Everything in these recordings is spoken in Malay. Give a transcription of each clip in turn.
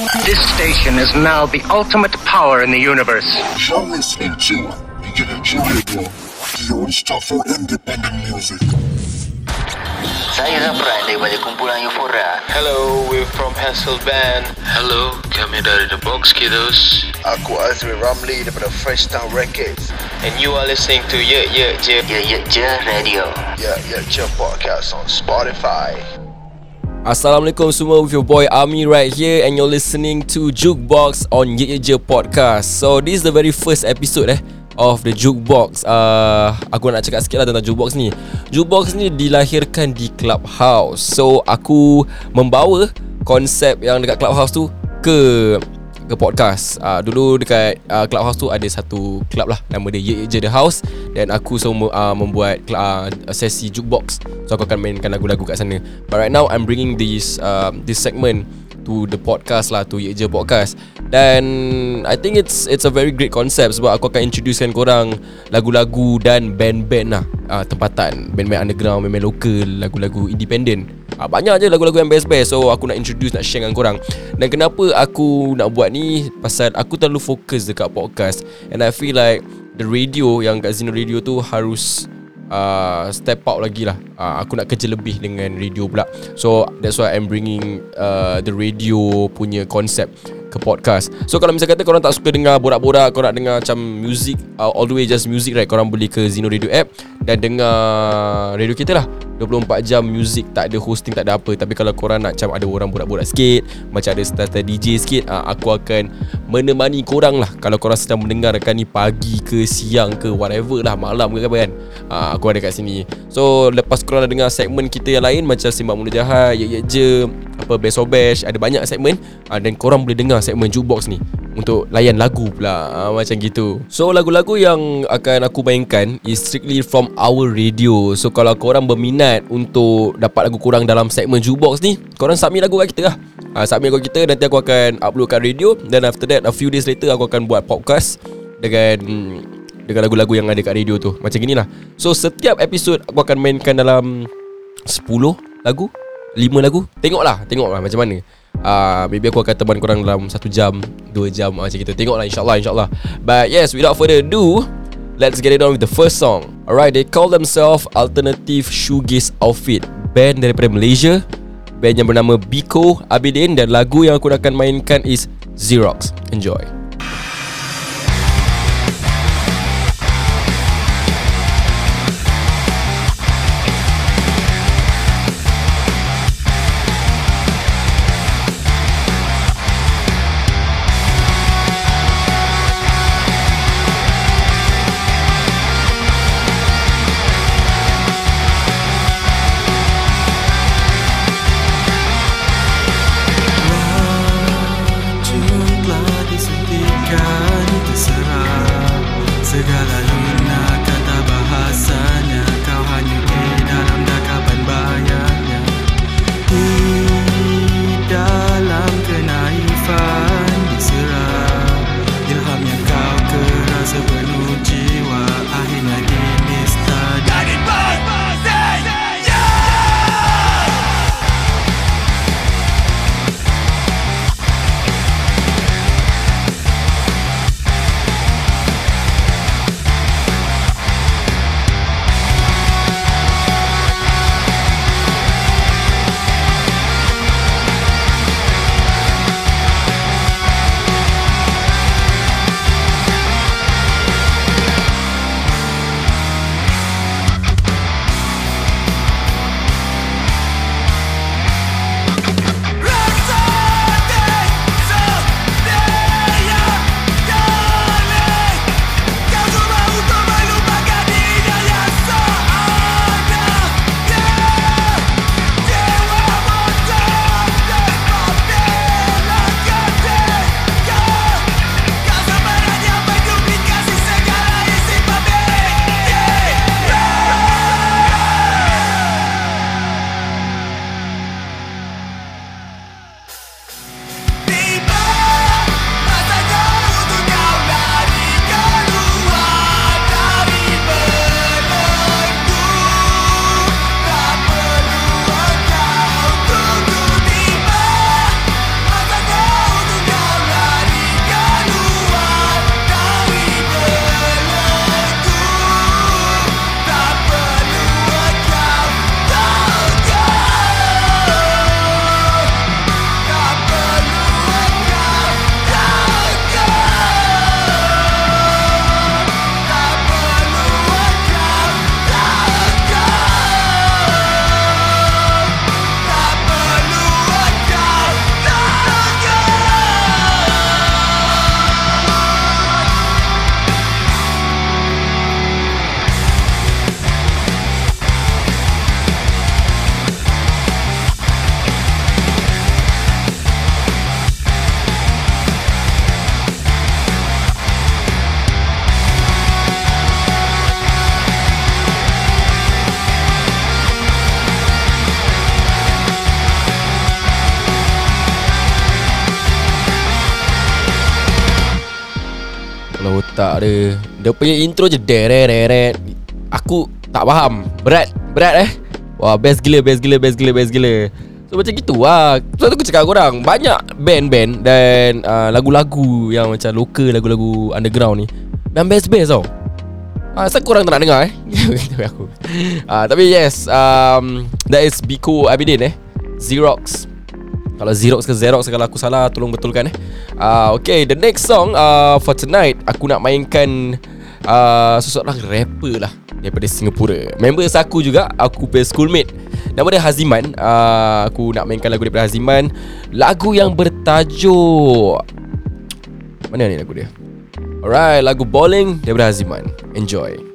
This station is now the ultimate power in the universe. You're listening to Unity Radio, the only stop for independent music. Saya Zapran daripada kumpulan Euphoria. Hello, we're from Hassel Band. Hello, kami dari The Box Kiddos. Aku Azri Ramli daripada Fresh Town Records. And you are listening to Ye Ye Je. Ye Ye Je Radio. Ya, ya, je podcast on Spotify. Assalamualaikum semua with your boy Ami right here and you're listening to Jukebox on Ye Ye Je podcast. So this is the very first episode eh of the Jukebox. Uh, aku nak cakap sikit lah tentang Jukebox ni. Jukebox ni dilahirkan di Clubhouse. So aku membawa konsep yang dekat Clubhouse tu ke ke podcast. Uh, dulu dekat uh, Clubhouse tu ada satu club lah nama dia Ye Je The House dan aku semua uh, membuat uh, sesi jukebox. So aku akan mainkan lagu-lagu kat sana. But right now I'm bringing this uh, this segment to the podcast lah to Ye Je podcast. Dan I think it's it's a very great concept sebab aku akan introducekan korang lagu-lagu dan band-band lah. Uh, tempatan, band-band underground, band-band local, lagu-lagu independent. Uh, banyak je lagu-lagu yang best-best. So aku nak introduce Nak share dengan korang. Dan kenapa aku nak buat ni? Pasal aku terlalu fokus Dekat podcast. And I feel like The radio Yang kat Zino Radio tu Harus uh, Step out lagi lah. Uh, Aku nak kerja lebih Dengan radio pula. So that's why I'm bringing uh, The radio Punya concept ke podcast. So kalau misalnya kata korang tak suka dengar borak-borak Korang dengar macam music uh, All the way just music right? Korang boleh ke Zino Radio app Dan dengar radio kita lah. 24 jam music Tak ada hosting tak ada apa. Tapi kalau korang nak macam ada orang borak-borak sikit Macam ada starter DJ sikit uh, Aku akan menemani korang lah. Kalau korang sedang mendengarkan ni Pagi ke siang ke whatever lah Malam ke apa kan uh, Aku ada kat sini. So lepas korang dah dengar segmen kita yang lain Macam Simak Muda Jahat Ye Ye Je Apa Best of Bash Ada banyak segmen uh, Dan korang boleh dengar segmen Jukebox ni. Untuk layan lagu pula. Uh, Macam gitu. So lagu-lagu yang akan aku mainkan Is strictly from our radio. So kalau korang berminat Untuk dapat lagu korang dalam segmen Jukebox ni Korang submit lagu kat kita lah. Uh, Submit lagu kita Nanti aku akan upload kat radio. Dan after that A few days later Aku akan buat podcast Dengan dengan lagu-lagu yang ada kat radio tu. Macam gini lah So setiap episod Aku akan mainkan dalam 10 lagu 5 lagu. Tengoklah Tengoklah macam mana uh, Maybe aku akan teman korang dalam 1 jam 2 jam Macam gitu. Tengoklah insyaAllah insyaAllah. But yes Without further ado Let's get it on with the first song. Alright They call themselves Alternative Shoegaze Outfit. Band daripada Malaysia. Band yang bernama Biko Abidin. Dan lagu yang aku akan mainkan is Xerox. Enjoy dia punya intro je Dereret Aku tak faham. Berat Berat eh? Wah best gila Best gila Best gila Best gila. So macam gitu lah. So aku cakap korang Banyak band-band Dan uh, lagu-lagu Yang macam local Lagu-lagu underground ni. Yang best-best tau. Ah, Asal korang tak nak dengar eh? Aku. Ah, Tapi yes um, That is Biko Abidin eh? Xerox. Kalau Xerox ke Xerox Kalau aku salah Tolong betulkan eh? Uh, Okay the next song uh, For tonight Aku nak mainkan uh, Seseorang rapper lah Daripada Singapura. Members aku juga Aku punya schoolmate. Nama dia Haziman. Uh, Aku nak mainkan lagu daripada Haziman. Lagu yang bertajuk Mana ni lagu dia? Alright, lagu Bowling daripada Haziman. Enjoy.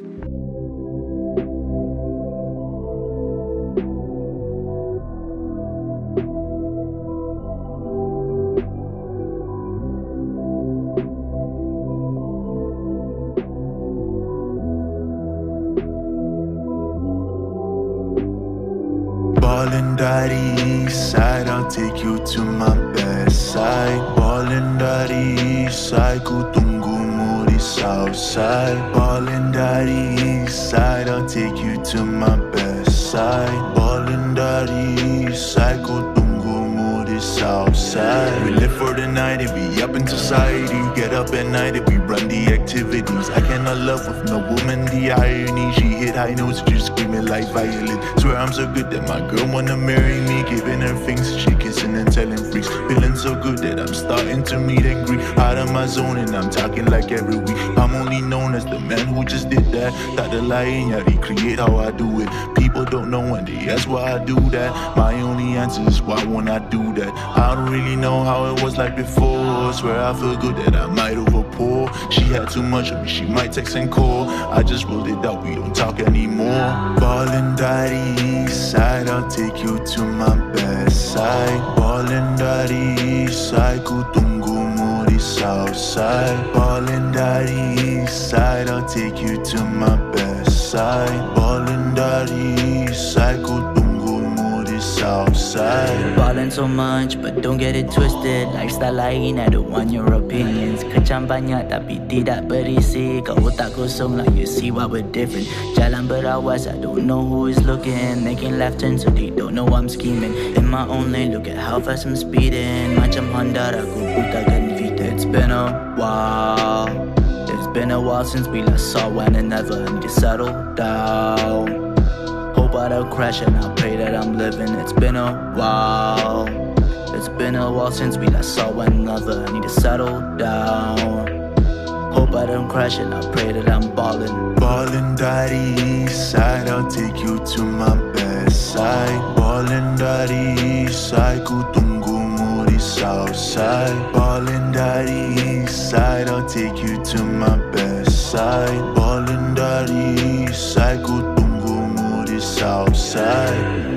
I'll take you to my best side. Ballin' daddy east side, ku tunggu mu di south side. Ballin' daddy east side, I'll take you to my best side. Ballin' daddy east side, ku tunggu mu di south side. We live for the night and we up in society. Get up at night and we run the activities. I cannot love with no woman, the irony. She hit high notes, just screaming like violin. Swear I'm so good that my girl wanna marry me. Giving her things, she kissing and telling freaks. Feeling so good that I'm starting to meet and greet. Out of my zone and I'm talking like every week. I'm only known as the man who just did that. Tak ada lain yang recreate how I do it. People don't know when they ask why I do that. My only answer is why won't I do that? I don't really know how it was like before. Swear I feel good that I might overpour. She had too much of me, she might text and call. I just rolled it out, we don't talk anymore. Ballin' daddy east side, I'll take you to my best side. Ballin' daddy east side, ku tunggu mu di south side. Ballin' daddy east side, I'll take you to my best side. Ballin' daddy east side, ku mu di south side. Ballin' so much, but don't get it twisted. Lifestyle lain, I don't want your opinions. Kecam banyak tapi tidak berisi. Kau otak kosong like you see why we're different. Jalan berawas, I don't know who is looking. Making left turns so they don't know I'm scheming. In my own lane, look at how fast I'm speeding. Macam Honda, aku butakan Vita It's been a while. It's been a while since we last saw one another. And you settled down Hope I don't crash and I pray that I'm living. It's been a while. It's been a while since we last saw one another. I need to settle down. Hope I don't crash and I pray that I'm ballin'. Ballin' daddy east side, I'll take you to my best side. Ballin' daddy east side, ku tunggu mu di south side. Ballin' daddy east side, I'll take you to my best side. Ballin' daddy east side, ku south side.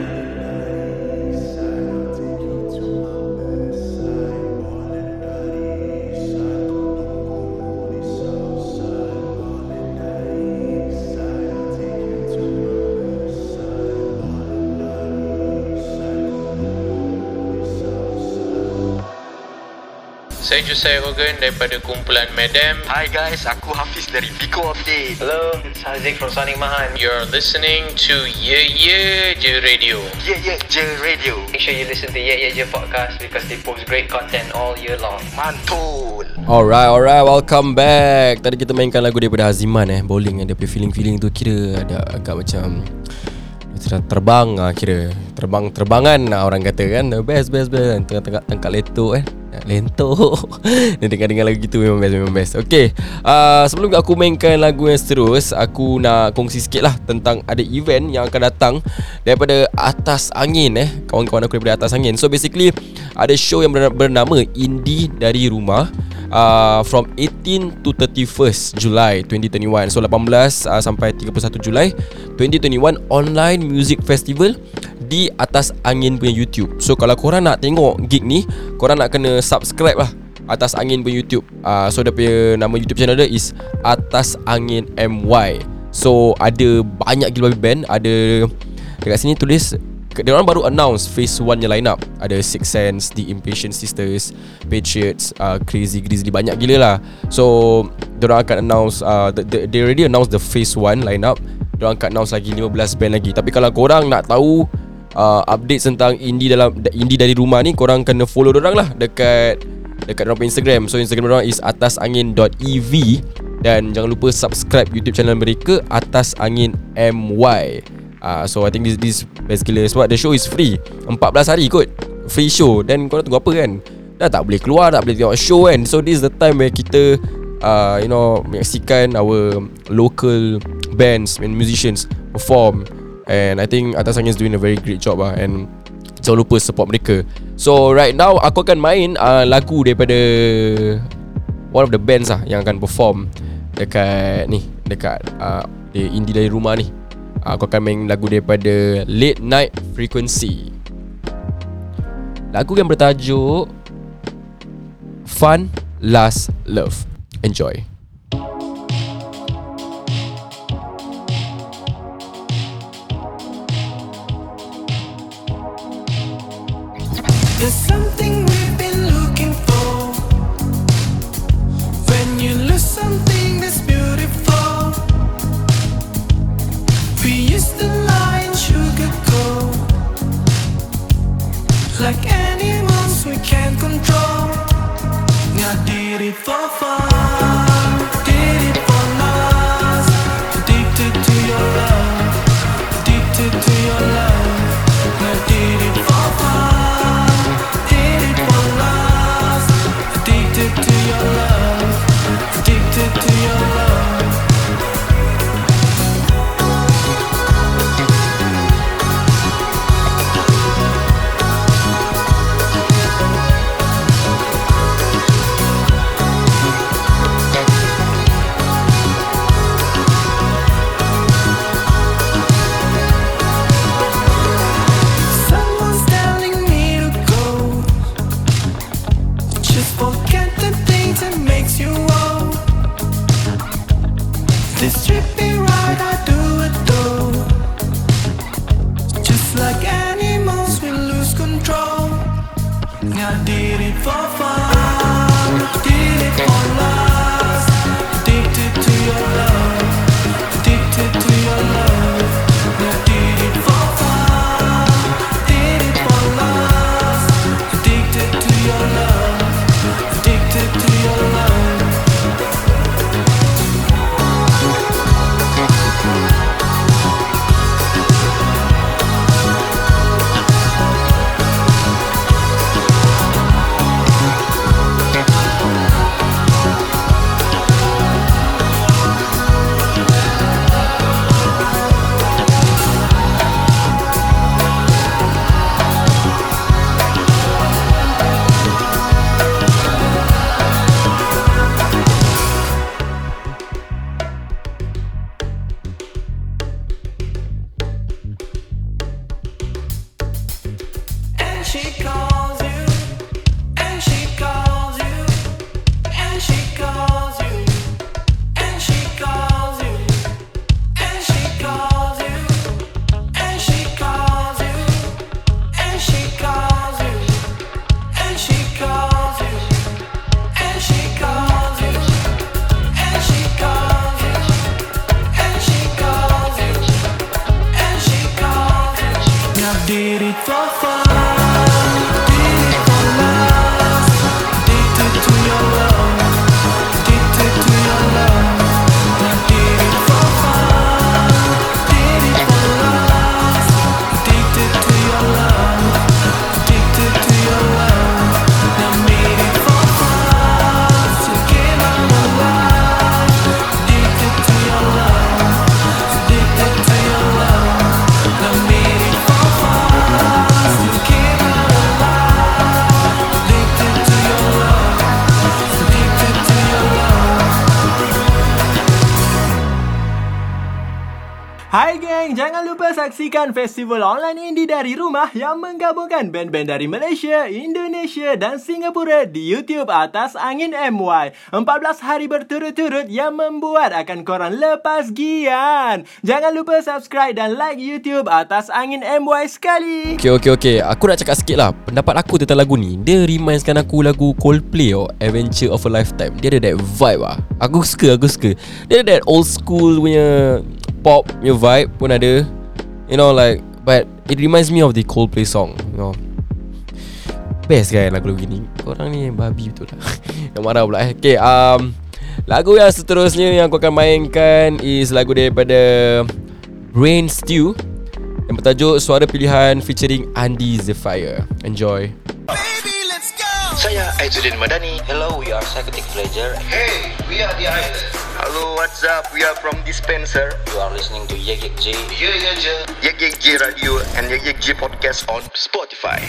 Saya Josai Hogan daripada kumpulan Madam. Hi guys, aku Hafiz dari Biko Update. Hello, it's Haziq from Sonic Mahan. You're listening to Yeah Yeah Je Radio. Yeah yeah je radio. Make sure you listen to Yeah Yeah Je podcast because they post great content all year long. Mantul. Alright, alright, welcome back. Tadi kita mainkan lagu daripada Haziman eh, bowling eh. Dia punya feeling-feeling tu kira ada agak macam terbang ah kira. Terbang terbangan lah orang kata kan. Best best best. Tengah-tengah tangkap leto eh. Lento Dia dengar-dengar lagu gitu memang best memang best. Okay uh, Sebelum aku mainkan lagu yang seterus Aku nak kongsi sikit lah Tentang ada event yang akan datang Daripada Atas Angin eh. Kawan-kawan aku daripada Atas Angin. So basically Ada show yang bernama Indie dari Rumah uh, From 18 to 31st July 2021 So 18 uh, sampai 31 Julai 2021 Online Music Festival di atas angin punya YouTube. So kalau korang nak tengok gig ni, korang nak kena subscribe lah atas angin punya YouTube. Uh, so dia punya nama YouTube channel dia is Atas Angin MY. So ada banyak gila band, ada dekat sini tulis Dia orang baru announce Phase 1 nya line up Ada Six Sense The Impatient Sisters Patriots uh, Crazy Grizzly Banyak gila lah. So Dia orang akan announce uh, the, the, They already announce the Phase 1 line up Dia orang akan announce lagi 15 band lagi. Tapi kalau korang nak tahu uh, Update tentang indie dalam Indie dari rumah ni Korang kena follow orang lah Dekat Dekat orang Instagram. So Instagram orang is atasangin.ev Dan jangan lupa subscribe YouTube channel mereka Atas Angin MY uh, So I think this this best gila Sebab the show is free. 14 hari kot. Free show. Dan korang tunggu apa kan? Dah tak boleh keluar Tak boleh tengok show kan? So this is the time where kita uh, You know Menyaksikan our Local Bands and musicians Perform. And I think Atas Angin is doing a very great job lah And Jangan lupa support mereka. So right now Aku akan main uh, Lagu daripada One of the bands lah Yang akan perform Dekat Ni Dekat uh, di Indie dari rumah ni Aku akan main lagu daripada Late Night Frequency. Lagu yang bertajuk Fun Last Love. Enjoy saksikan festival online indie dari rumah yang menggabungkan band-band dari Malaysia, Indonesia dan Singapura di YouTube atas Angin MY. 14 hari berturut-turut yang membuat akan korang lepas gian. Jangan lupa subscribe dan like YouTube atas Angin MY sekali. Okay okay okay Aku nak cakap sikit lah Pendapat aku tentang lagu ni Dia remindskan aku lagu Coldplay oh, Adventure of a Lifetime Dia ada that vibe lah Aku suka aku suka Dia ada that old school punya Pop punya vibe pun ada You know like But it reminds me of the Coldplay song You know. Best kan lagu-lagu ni Korang ni babi betul lah. Yang marah pula. Eh Okay um, Lagu yang seterusnya yang aku akan mainkan Is lagu daripada Rain Stew Yang bertajuk Suara Pilihan featuring Andy Zephyr Enjoy Saya Aizudin Madani. Hello, we are Psychotic Pleasure. Hey, we are the Island. Hello, what's up? We are from Dispenser. You are listening to Yek Yek J. Yek Yek J Radio and Yek Yek J Podcast on Spotify.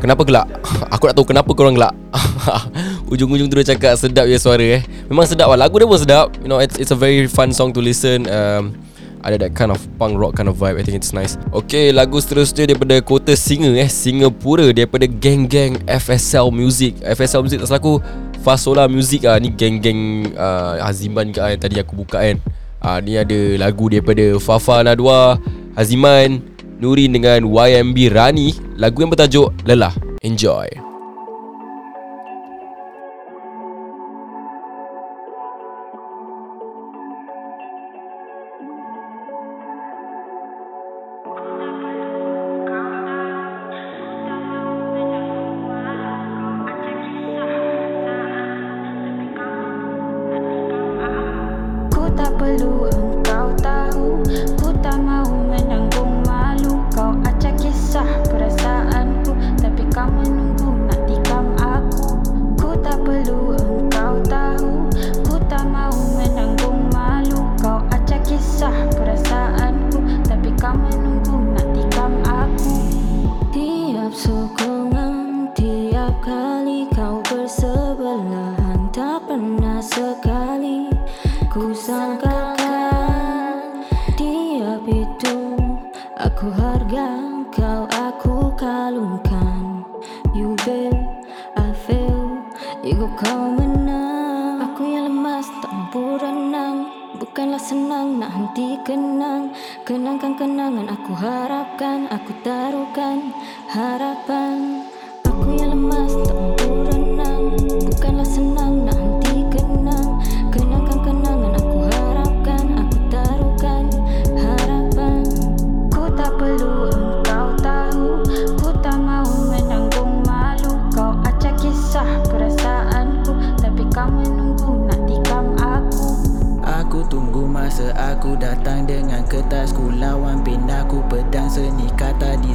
Kenapa gelak? Aku nak tahu kenapa korang gelak. Ujung-ujung terus cakap sedap je suara eh. Memang sedap lah. Lagu dia pun sedap. You know it's, it's a very fun song to listen. Um, Ada that kind of punk rock kind of vibe. I think it's nice. Okay lagu seterusnya daripada kota Singa eh. Singapura Daripada geng-geng FSL Music. FSL Music tak salah aku Fasola Music ah. Ni geng-geng uh, Haziman ke ah, yang tadi aku buka kan. Ah, Ni ada lagu daripada Fafa Nadwa Haziman Nurin dengan YMB Rani. Lagu yang bertajuk Lelah. Enjoy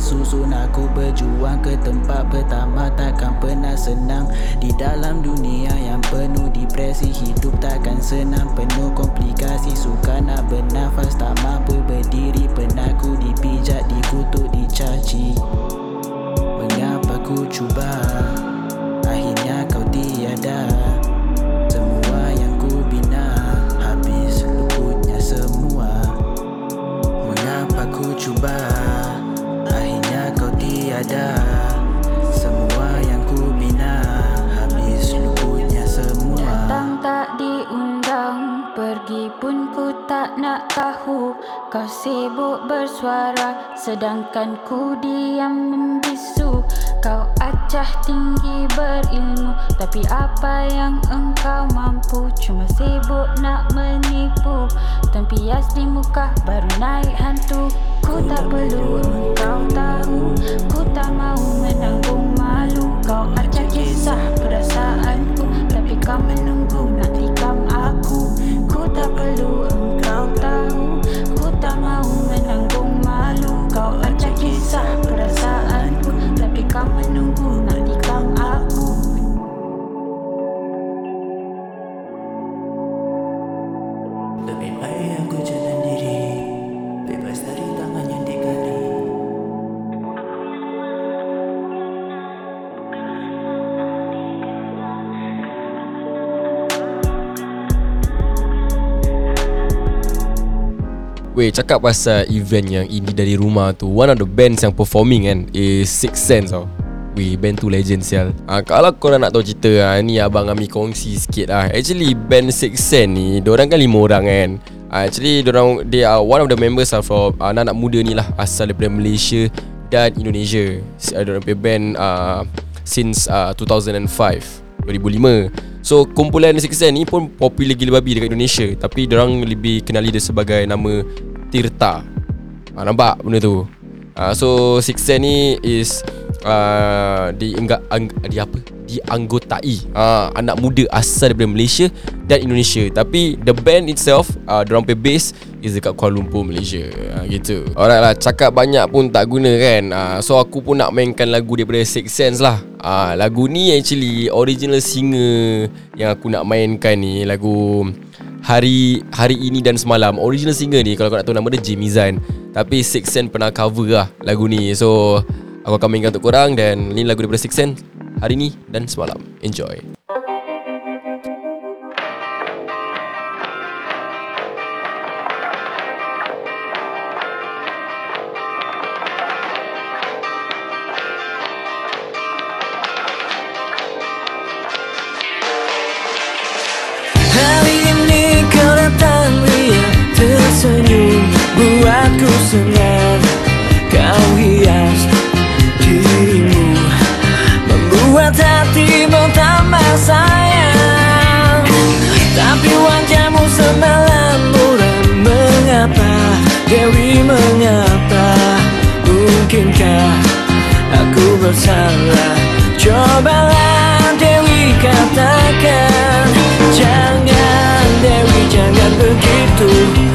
disusun Aku berjuang ke tempat pertama takkan pernah senang. Di dalam dunia yang penuh depresi Hidup takkan senang. Penuh komplikasi Suka nak bernafas tak mampu berdiri. Penatku dipijak, dikutuk, dicaci. Mengapa ku cuba? Akhirnya kau tiada tiada. Semua yang ku bina Habis luputnya semua. Datang tak diundang Pergi pun ku tak nak tahu. Kau sibuk bersuara Sedangkan ku diam membisu. Kau acah tinggi berilmu Tapi apa yang engkau mampu? Cuma sibuk nak menipu. Tempias di muka baru naik hantu Ku tak perlu engkau tahu. Ku tak mahu menanggung malu. Kau acah kisah perasaanku. Tapi kau menunggu nak tikam aku. Ku tak perlu engkau tahu. Ku tak mahu menanggung malu. Kau acah kisah perasaanku Weh cakap pasal event yang ini dari rumah tu One of the bands yang performing kan Is Six Sense tau. Weh band tu legend sial. Ah, Kalau korang nak tahu cerita ah, Ni abang Ami kongsi sikit lah Actually band Six Sense ni Diorang kan lima orang kan. Ah, Actually diorang They are one of the members are from ah, Anak-anak muda ni lah Asal daripada Malaysia Dan Indonesia. Diorang punya band ah, Since ah, 2005 2005 So kumpulan Six Sense ni pun popular gila babi dekat Indonesia. Tapi diorang lebih kenali dia sebagai nama Tirta. Ha, Nampak benda tu? Ha, So Six Sense ni is uh, di, enggak, ang, di apa? Dianggotai uh, Anak muda asal daripada Malaysia dan Indonesia. Tapi the band itself uh, Diorang punya base is dekat Kuala Lumpur Malaysia. Uh, Gitu. Alright lah Cakap banyak pun tak guna kan? Uh, So aku pun nak mainkan lagu daripada Six Sense lah. Uh, Lagu ni actually Original singer Yang aku nak mainkan ni Lagu Hari Hari ini dan semalam. Original singer ni Kalau kau nak tahu nama dia Jamie Zan Tapi Six Sense pernah cover lah Lagu ni. So Aku akan mainkan untuk korang Dan ni lagu daripada Six Sense Hari ni dan semalam. Enjoy tersenyum Buatku senang Kau hias dirimu Membuat hati bertambah sayang. Tapi wajahmu semalam muram Mengapa Dewi mengapa? Mungkinkah aku bersalah? Cobalah Dewi katakan. Jangan Dewi jangan begitu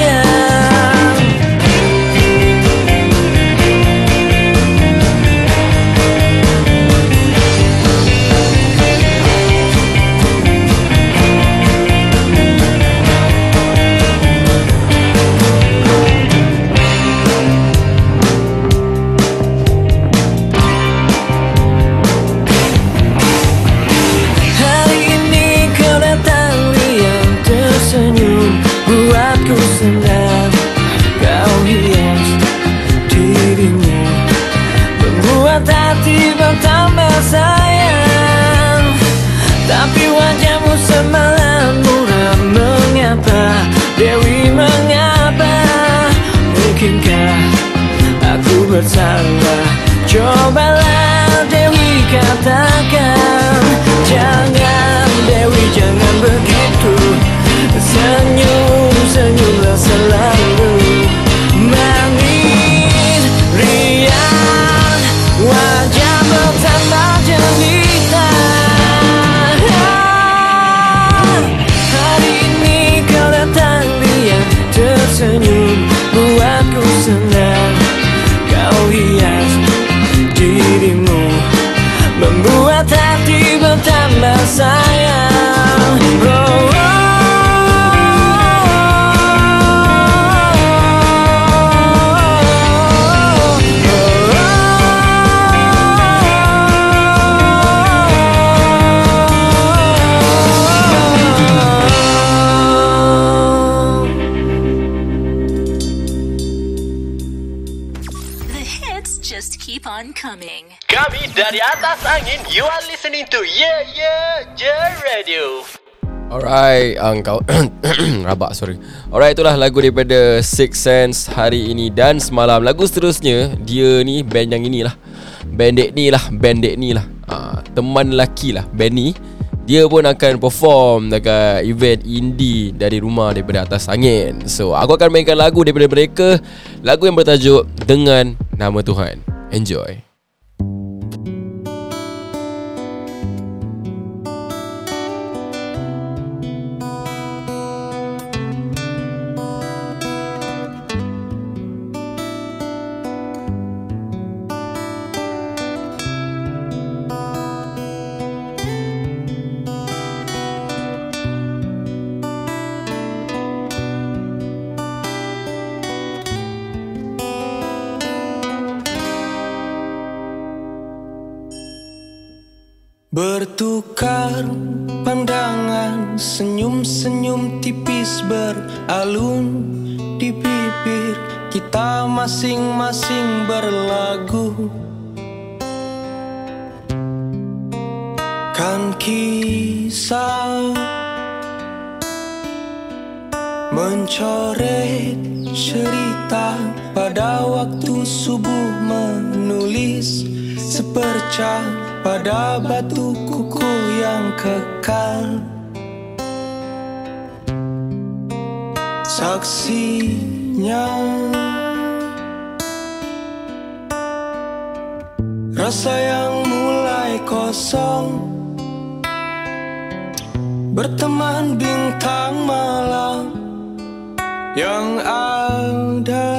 Alright, uh, kau Rabak, sorry. Alright, itulah lagu daripada Six Sense hari ini. Dan semalam Lagu seterusnya, dia ni band yang inilah. Band dek ni lah, band dek ni lah. Uh, Teman lelaki lah, band ni Dia pun akan perform dekat event indie dari rumah daripada atas angin. So, aku akan mainkan lagu daripada mereka. Lagu yang bertajuk Dengan Nama Tuhan. Enjoy Saksinya Rasa yang mulai kosong. Berteman bintang malam Yang ada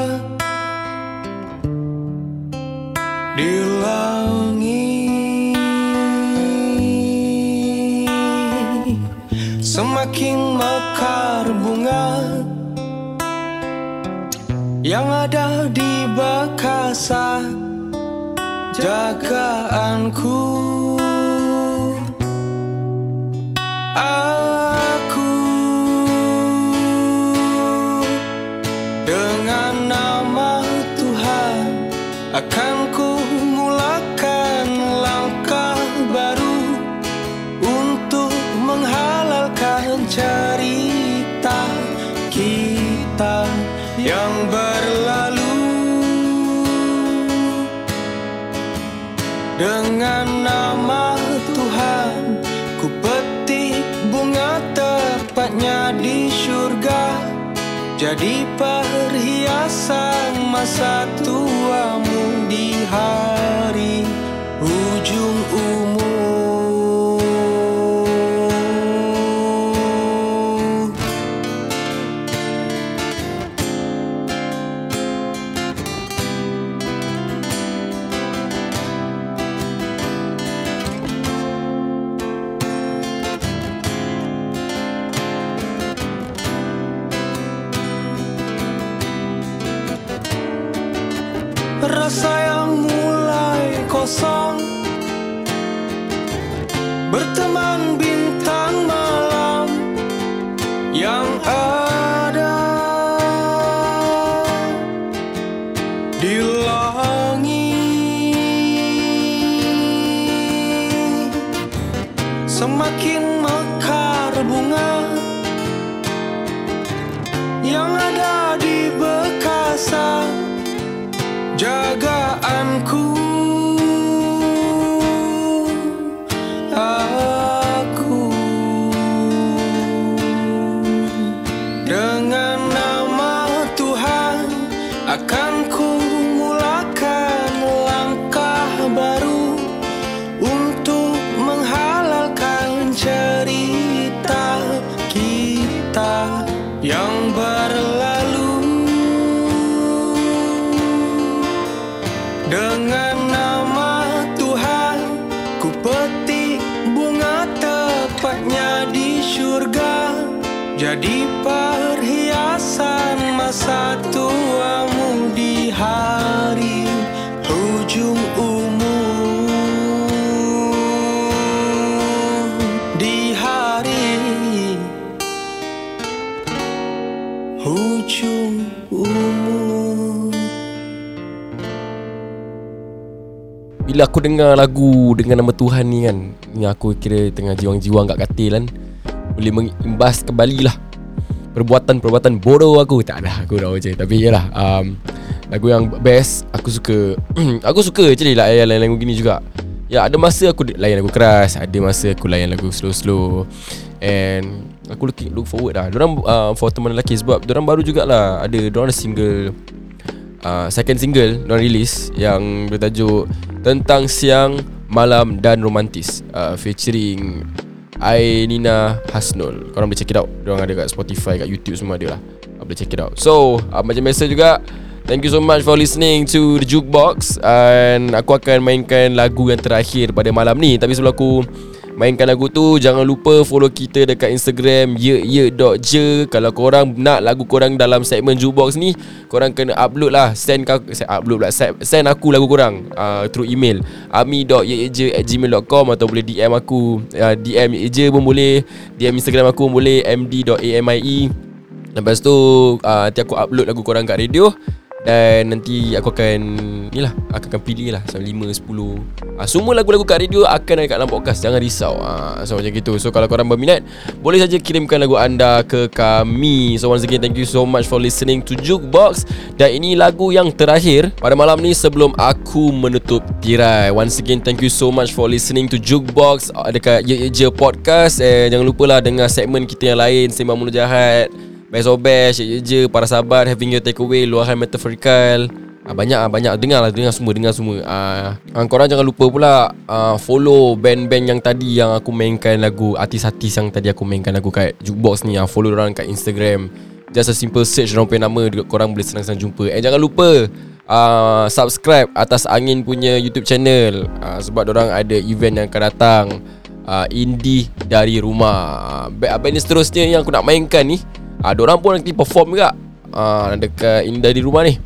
Yang ada di bekasa Jagaanku. Aku Jadi perhiasan masa tuamu di hari hujung umur Bila aku dengar lagu dengan nama Tuhan ni kan Ni aku kira tengah jiwang-jiwang kat katil kan Boleh mengimbas kembali lah. Perbuatan-perbuatan bodoh aku. Tak ada aku dah je Tapi yelah um, Lagu yang best Aku suka. Aku suka actually lah Layan lagu gini juga. Ya ada masa aku layan lagu keras Ada masa aku layan lagu slow-slow. And Aku looking, look forward lah. Diorang uh, For teman lelaki Sebab diorang baru jugalah Ada Diorang ada single uh, Second single Diorang release Yang bertajuk Tentang Siang Malam dan Romantis. Uh, Featuring Ainina Hasnul. Korang boleh check it out. Diorang ada kat Spotify Kat YouTube semua ada lah. Uh, Boleh check it out. So uh, Macam biasa juga Thank you so much for listening to The Jukebox. And aku akan mainkan lagu yang terakhir pada malam ni. Tapi sebelum aku mainkan lagu tu Jangan lupa follow kita dekat Instagram ye.ye.je Kalau korang nak lagu korang dalam segmen Jukebox ni Korang kena upload lah. Send, ka, send upload lah Send, aku lagu korang uh, Through email. ami.ye.je at gmail.com Atau boleh DM aku. Uh, DM ye.je pun boleh. DM Instagram aku pun boleh md.amie Lepas tu uh, Nanti aku upload lagu korang kat radio dan nanti aku akan Ni lah Aku akan pilih lah. Sampai 5, 10 uh, Semua lagu-lagu kat radio Akan ada kat dalam podcast. Jangan risau. Uh, So macam gitu. So kalau korang berminat Boleh saja kirimkan lagu anda Ke kami. So once again Thank you so much for listening To Jukebox. Dan ini lagu yang terakhir Pada malam ni Sebelum aku menutup tirai. Once again Thank you so much for listening To Jukebox. Dekat Ye Ye Je Podcast? And jangan lupa lah Dengar segmen kita yang lain Sembang Mulut Jahat Best of best, je je, para sahabat, having your takeaway, luahan metaphorical Ah, banyak ah banyak dengar lah dengar semua dengar semua. Ah uh, korang jangan lupa pula uh, follow band-band yang tadi yang aku mainkan lagu artis-artis yang tadi aku mainkan lagu kat Jukebox ni ah follow orang kat Instagram. Just a simple search orang punya nama korang boleh senang-senang jumpa. And jangan lupa uh, subscribe atas Angin punya YouTube channel uh, sebab orang ada event yang akan datang uh, indie dari rumah. Band, band seterusnya yang aku nak mainkan ni, uh, orang pun nanti perform juga. Uh, dekat indie dari rumah ni.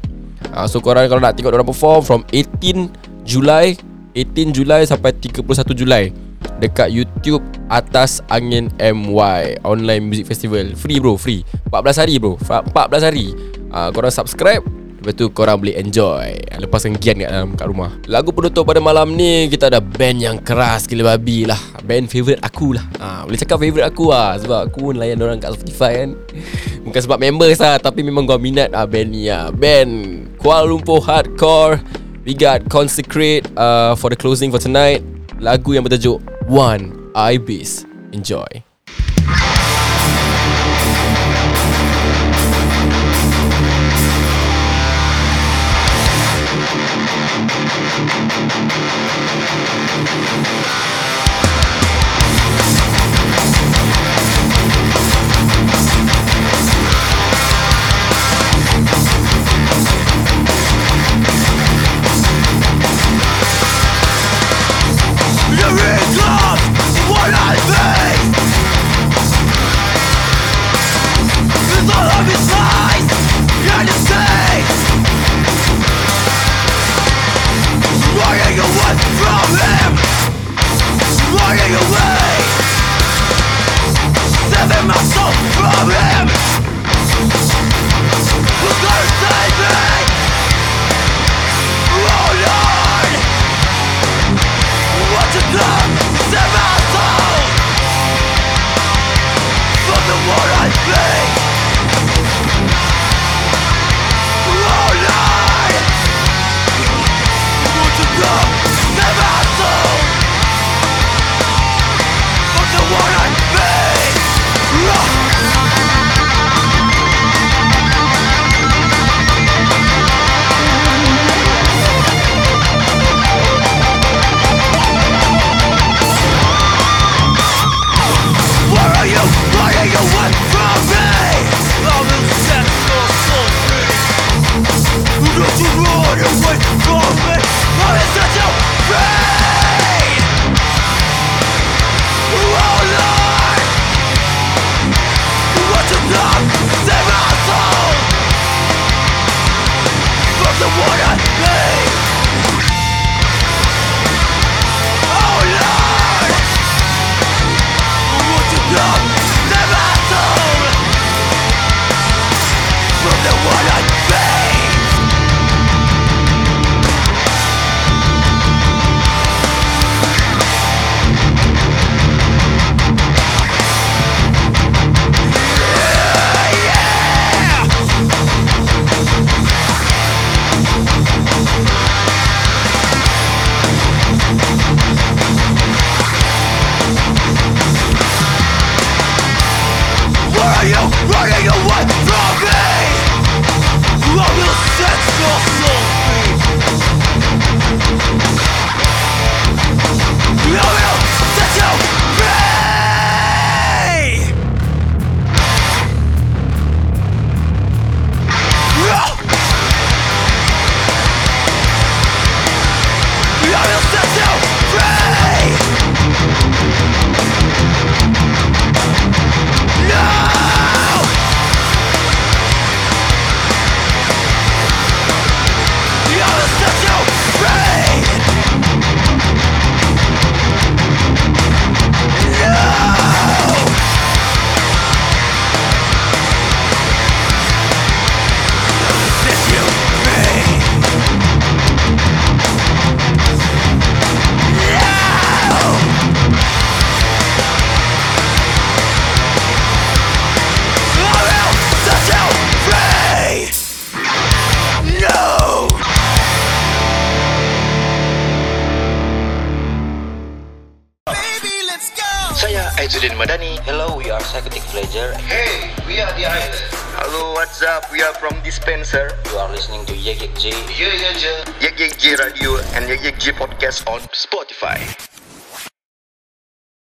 Uh, so korang kalau nak tengok orang perform from 18 Julai 18 Julai sampai 31 Julai Dekat YouTube Atas Angin MY Online Music Festival. Free bro, free. 14 hari bro. 14 hari. Uh, Korang subscribe Lepas tu korang boleh enjoy. Lepaskan gian kat dalam kat rumah. Lagu penutup pada malam ni Kita ada band yang keras gila babi lah. Band favourite aku lah. Ha, Boleh cakap favourite aku lah. Sebab aku pun layan orang kat Spotify kan. Bukan sebab members lah Tapi memang gua minat ah band ni lah. Band Kuala Lumpur Hardcore. We got Consecrate uh, For the closing for tonight. Lagu yang bertajuk One Ibis. Enjoy